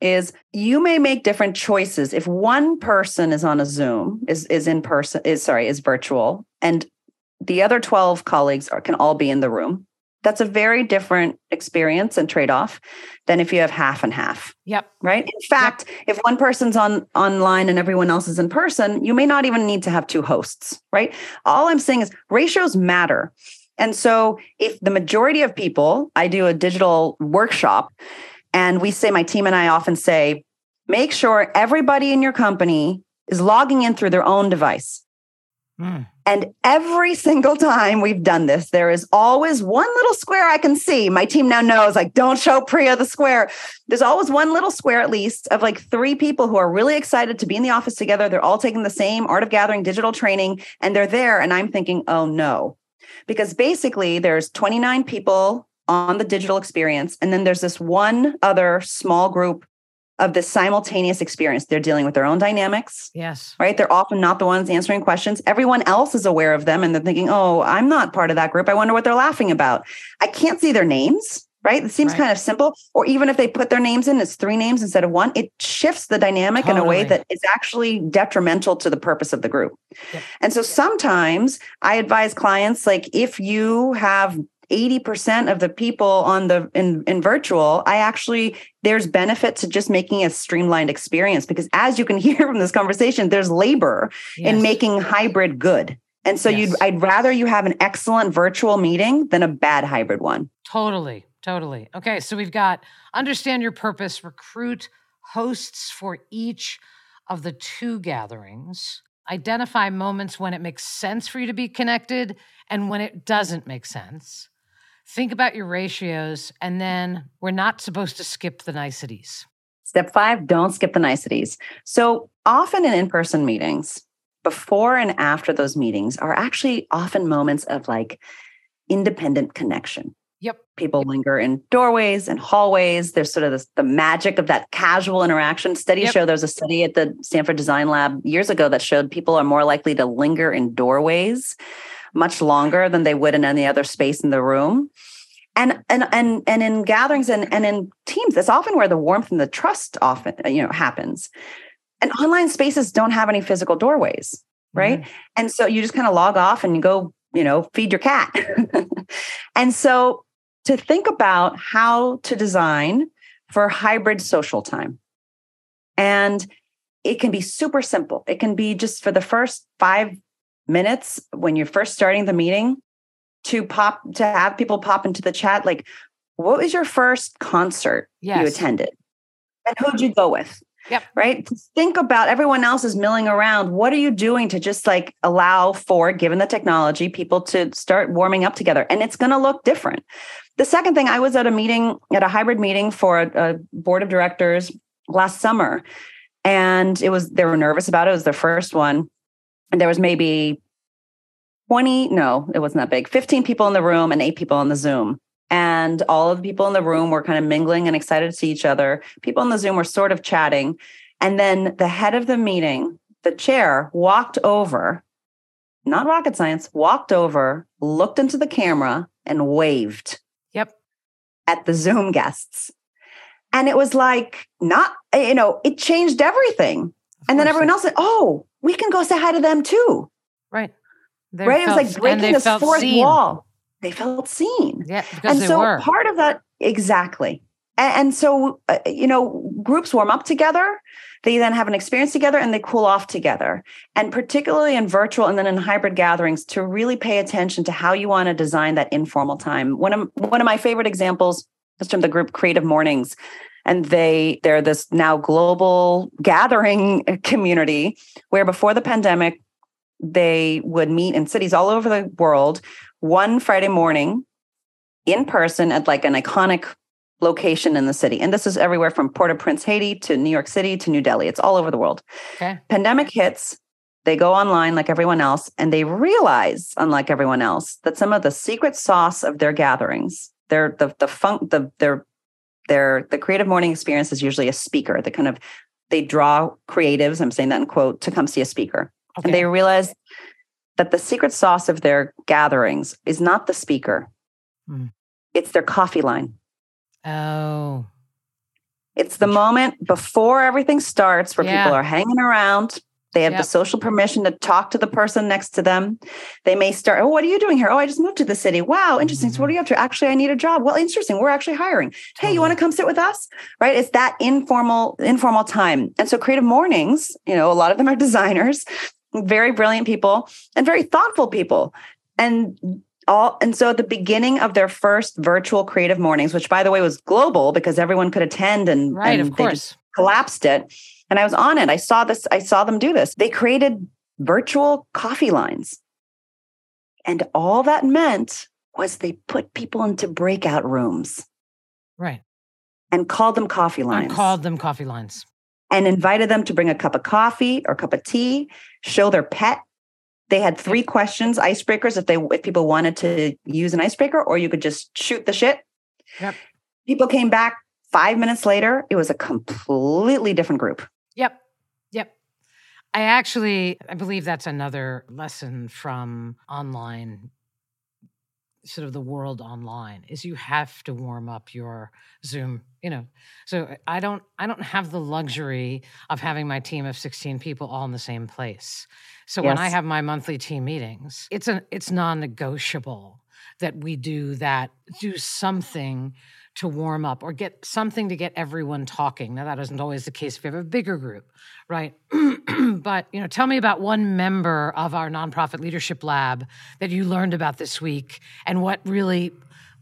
is you may make different choices if one person is on a zoom is is in person is sorry is virtual and the other 12 colleagues are, can all be in the room that's a very different experience and trade-off than if you have half and half. Yep. Right? In fact, yep. if one person's on online and everyone else is in person, you may not even need to have two hosts, right? All I'm saying is ratios matter. And so if the majority of people, I do a digital workshop and we say my team and I often say make sure everybody in your company is logging in through their own device. Mm. And every single time we've done this, there is always one little square I can see. My team now knows, like, don't show Priya the square. There's always one little square, at least, of like three people who are really excited to be in the office together. They're all taking the same Art of Gathering digital training, and they're there. And I'm thinking, oh no. Because basically, there's 29 people on the digital experience. And then there's this one other small group of this simultaneous experience. They're dealing with their own dynamics. Yes. Right. They're often not the ones answering questions. Everyone else is aware of them and they're thinking, oh, I'm not part of that group. I wonder what they're laughing about. I can't see their names. Right. It seems right. kind of simple. Or even if they put their names in, it's three names instead of one. It shifts the dynamic totally. in a way that is actually detrimental to the purpose of the group. Yep. And so sometimes I advise clients like if you have 80% of the people on the in, in virtual i actually there's benefit to just making a streamlined experience because as you can <laughs> hear from this conversation there's labor yes. in making hybrid good And so Yes. you'd I'd rather you have an excellent virtual meeting than a bad hybrid one. Totally, totally. Okay, so we've got understand your purpose, recruit hosts for each of the two gatherings, identify moments when it makes sense for you to be connected and when it doesn't make sense. Think about your ratios, and then we're not supposed to skip the niceties. Step five, don't skip the niceties. So often in in-person meetings, before and after those meetings are actually often moments of like independent connection. Yep. People linger in doorways and hallways. There's sort of this, the magic of that casual interaction. Studies Yep. show there's a study at the Stanford Design Lab years ago that showed people are more likely to linger in doorways much longer than they would in any other space in the room. And and and and in gatherings and, and in teams, that's often where the warmth and the trust often you know happens. And online spaces don't have any physical doorways right? Mhm. And so you just kind of log off and you go, you know, feed your cat. <laughs> and so to think about how to design for hybrid social time. And it can be super simple. It can be just for the first five minutes when you're first starting the meeting to pop, to have people pop into the chat, like, what was your first concert you attended? And who'd you go with? Yep. Right. To think about everyone else is milling around. What are you doing to just like allow for, given the technology, people to start warming up together? And it's going to look different. The second thing, I was at a meeting, at a hybrid meeting for a, a board of directors last summer. And it was, they were nervous about it. It was their first one. And there was maybe 20, no, it wasn't that big, 15 people in the room and eight people on the Zoom. And all of the people in the room were kind of mingling and excited to see each other. People in the Zoom were sort of chatting. And then the head of the meeting, the chair, walked over, not rocket science, walked over, looked into the camera, and waved Yep. at the Zoom guests. And it was like, not, you know, it changed everything. And then everyone else said, oh, we can go say hi to them too. Right. They right? It was like breaking this fourth seen. wall. They felt seen. Yeah, because and so were. part of that, exactly. And, and so, uh, you know, groups warm up together. They then have an experience together and they cool off together. And particularly in virtual and then in hybrid gatherings, to really pay attention to how you want to design that informal time. One of one of my favorite examples is from the group Creative Mornings. And they they're this now global gathering community where before the pandemic, they would meet in cities all over the world one Friday morning in person at like an iconic location in the city. And this is everywhere from Port-au-Prince, Haiti to New York City to New Delhi. It's all over the world. Okay. Pandemic hits, they go online like everyone else and they realize unlike everyone else that some of the secret sauce of their gatherings, their the the funk the their their the creative morning experience is usually a speaker. The kind of they draw creatives, I'm saying that in quote, to come see a speaker. Okay. And they realize that the secret sauce of their gatherings is not the speaker, Hmm. it's their coffee line. oh. It's the moment before everything starts where Yeah. people are hanging around. They have Yep. the social permission to talk to the person next to them. They may start, Oh, what are you doing here? Oh, I just moved to the city. Wow, interesting. So, what mm-hmm. are you up to? Actually, I need a job. Well, interesting. We're actually hiring. Hey, you want to come sit with us? Right? It's that informal, informal time. And so, creative mornings, you know, a lot of them are <laughs> designers, very brilliant people, and very thoughtful people. And all and so at the beginning of their first virtual creative mornings, which by the way was global because everyone could attend and, Right, and of they just course. collapsed it. And I was on it. I saw this, I saw them do this. They created virtual coffee lines. And all that meant was they put people into breakout rooms Right. and called them coffee lines called them coffee lines. and invited them to bring a cup of coffee or cup of tea, show their pet. They had three questions, icebreakers, if they if people wanted to use an icebreaker, or you could just shoot the shit. Yep. People came back five minutes later. It was a completely different group. Yep. Yep. I actually I believe that's another lesson from online sort of the world online is you have to warm up your zoom you know so i don't i don't have the luxury of having my team of 16 people all in the same place so when i have my monthly team meetings it's an it's non-negotiable that we do that do something to warm up or get something to get everyone talking. Now that isn't always the case if you have a bigger group, right? <clears throat> but you know, tell me about one member of our nonprofit leadership lab that you learned about this week and what really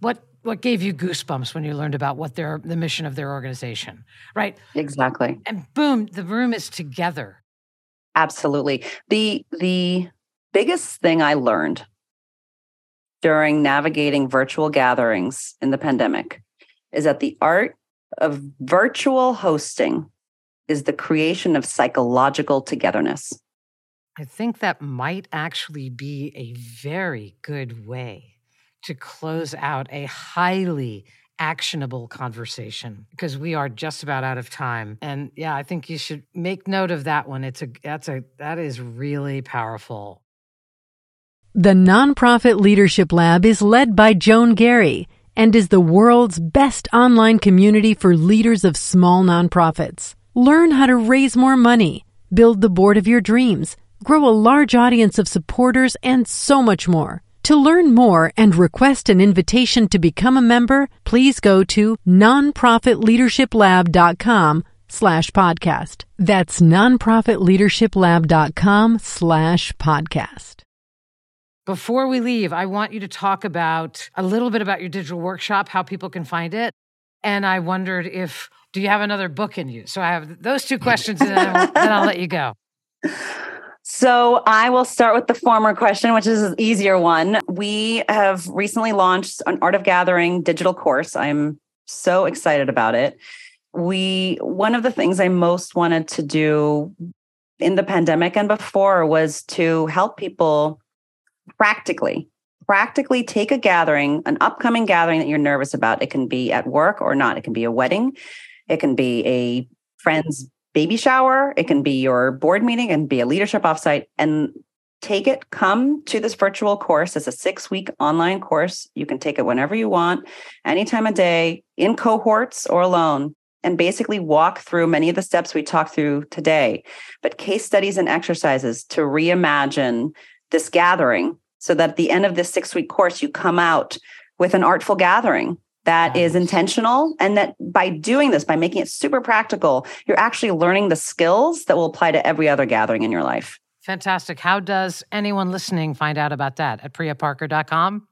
what what gave you goosebumps when you learned about what their the mission of their organization, right? Exactly. And boom, the room is together. Absolutely. The the biggest thing I learned during navigating virtual gatherings in the pandemic is that the art of virtual hosting is the creation of psychological togetherness. I think that might actually be a very good way to close out a highly actionable conversation because we are just about out of time. And yeah, I think you should make note of that one. It's a that's a that is really powerful. The Nonprofit Leadership Lab is led by Joan Garry and is the world's best online community for leaders of small nonprofits. Learn how to raise more money, build the board of your dreams, grow a large audience of supporters, and so much more. To learn more and request an invitation to become a member, please go to nonprofitleadershiplab.com slash podcast. That's nonprofitleadershiplab.com slash podcast. Before we leave, I want you to talk about a little bit about your digital workshop, how people can find it. And I wondered if, do you have another book in you? So I have those two questions and then I'll, let you go. So I will start with the former question, which is an easier one. We have recently launched an Art of Gathering digital course. I'm so excited about it. We one of the things I most wanted to do in the pandemic and before was to help people practically practically take a gathering, an upcoming gathering that you're nervous about. It can be at work or not. It can be a wedding. It can be a friend's baby shower. It can be your board meeting and be a leadership offsite and take it. Come to this virtual course. It's a six week online course. You can take it whenever you want, any time of day, in cohorts or alone. And basically walk through many of the steps we talked through today, but case studies and exercises to reimagine this gathering so that at the end of this six week course, you come out with an artful gathering that is intentional and that by doing this by making it super practical you're actually learning the skills that will apply to every other gathering in your life. Fantastic. How does anyone listening find out about that at priyaparker.com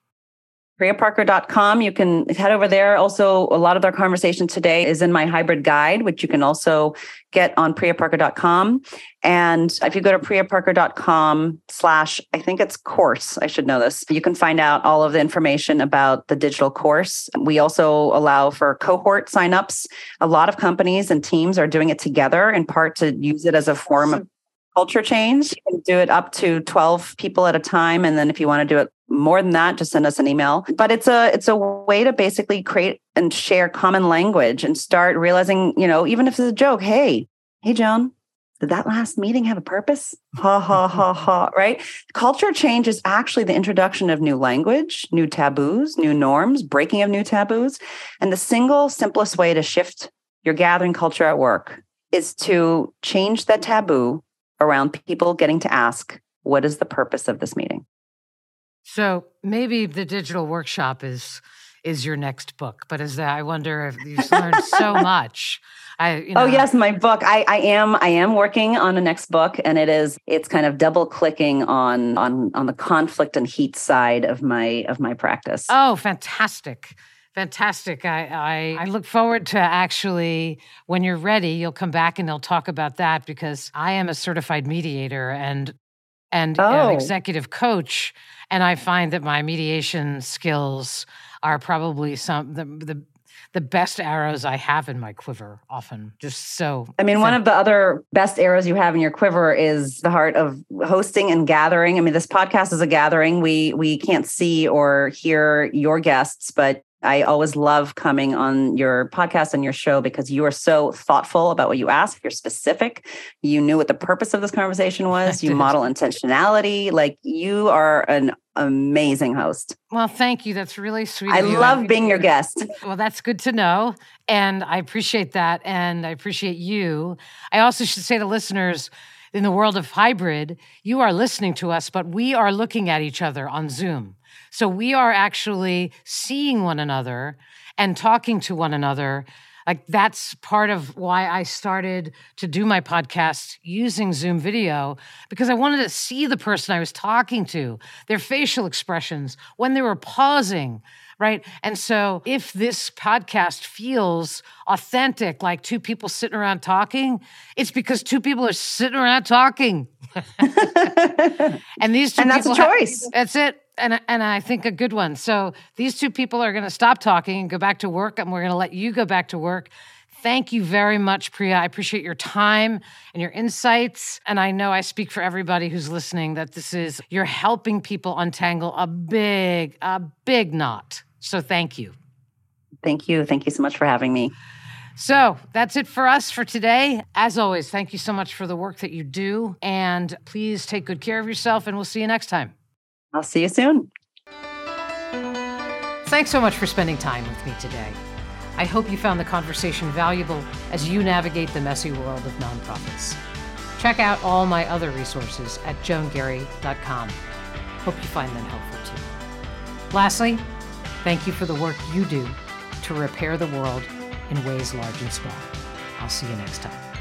priyaparker.com. You can head over there. Also, a lot of our conversation today is in my hybrid guide, which you can also get on priyaparker.com. And if you go to priyaparker.com slash, I think it's course, I should know this, you can find out all of the information about the digital course. We also allow for cohort signups. A lot of companies and teams are doing it together in part to use it as a form of culture change. You can do it up to 12 people at a time. And then if you want to do it more than that, just send us an email. But it's a it's a way to basically create and share common language and start realizing, you know, even if it's a joke, hey, hey Joan, did that last meeting have a purpose? Ha ha ha ha, <laughs> right? Culture change is actually the introduction of new language, new taboos, new norms, breaking of new taboos. And the single simplest way to shift your gathering culture at work is to change that taboo around people getting to ask, what is the purpose of this meeting? So maybe the digital workshop is is your next book, but is that I wonder if you've learned so <laughs> much. I, you oh, know, oh yes, my book. I, I am I am working on a next book, and it is it's kind of double clicking on on on the conflict and heat side of my of my practice. Oh, fantastic! Fantastic. I, I, I, look forward to actually, when you're ready, you'll come back and they'll talk about that because I am a certified mediator and and oh. an executive coach. And I find that my mediation skills are probably some the, the the best arrows I have in my quiver often. Just so. I mean, one of the other best arrows you have in your quiver is the heart of hosting and gathering. I mean, this podcast is a gathering. We we can't see or hear your guests, but I always love coming on your podcast and your show because you are so thoughtful about what you ask. You're specific. You knew what the purpose of this conversation <laughs> was. You model intentionality. Like you are an amazing host. Well, thank you. That's really sweet. I love being your guest. <laughs> Well, that's good to know. And I appreciate that. And I appreciate you. I also should say to listeners, in the world of hybrid, you are listening to us, but we are looking at each other on Zoom. So we are actually seeing one another and talking to one another. Like that's part of why I started to do my podcast using Zoom video because I wanted to see the person I was talking to, their facial expressions, when they were pausing, right? And so if this podcast feels authentic, like two people sitting around talking, it's because two people are sitting around talking. <laughs> and these two and that's a choice. Ha- that's it. And, and I think a good one. So these two people are going to stop talking and go back to work, and we're going to let you go back to work. Thank you very much, Priya. I appreciate your time and your insights. And I know I speak for everybody who's listening that this is, you're helping people untangle a big, a big knot. So thank you. Thank you. Thank you so much for having me. So that's it for us for today. As always, thank you so much for the work that you do. And please take good care of yourself, and we'll see you next time. I'll see you soon. Thanks so much for spending time with me today. I hope you found the conversation valuable as you navigate the messy world of nonprofits. Check out all my other resources at joangarry.com. Hope you find them helpful too. Lastly, thank you for the work you do to repair the world in ways large and small. I'll see you next time.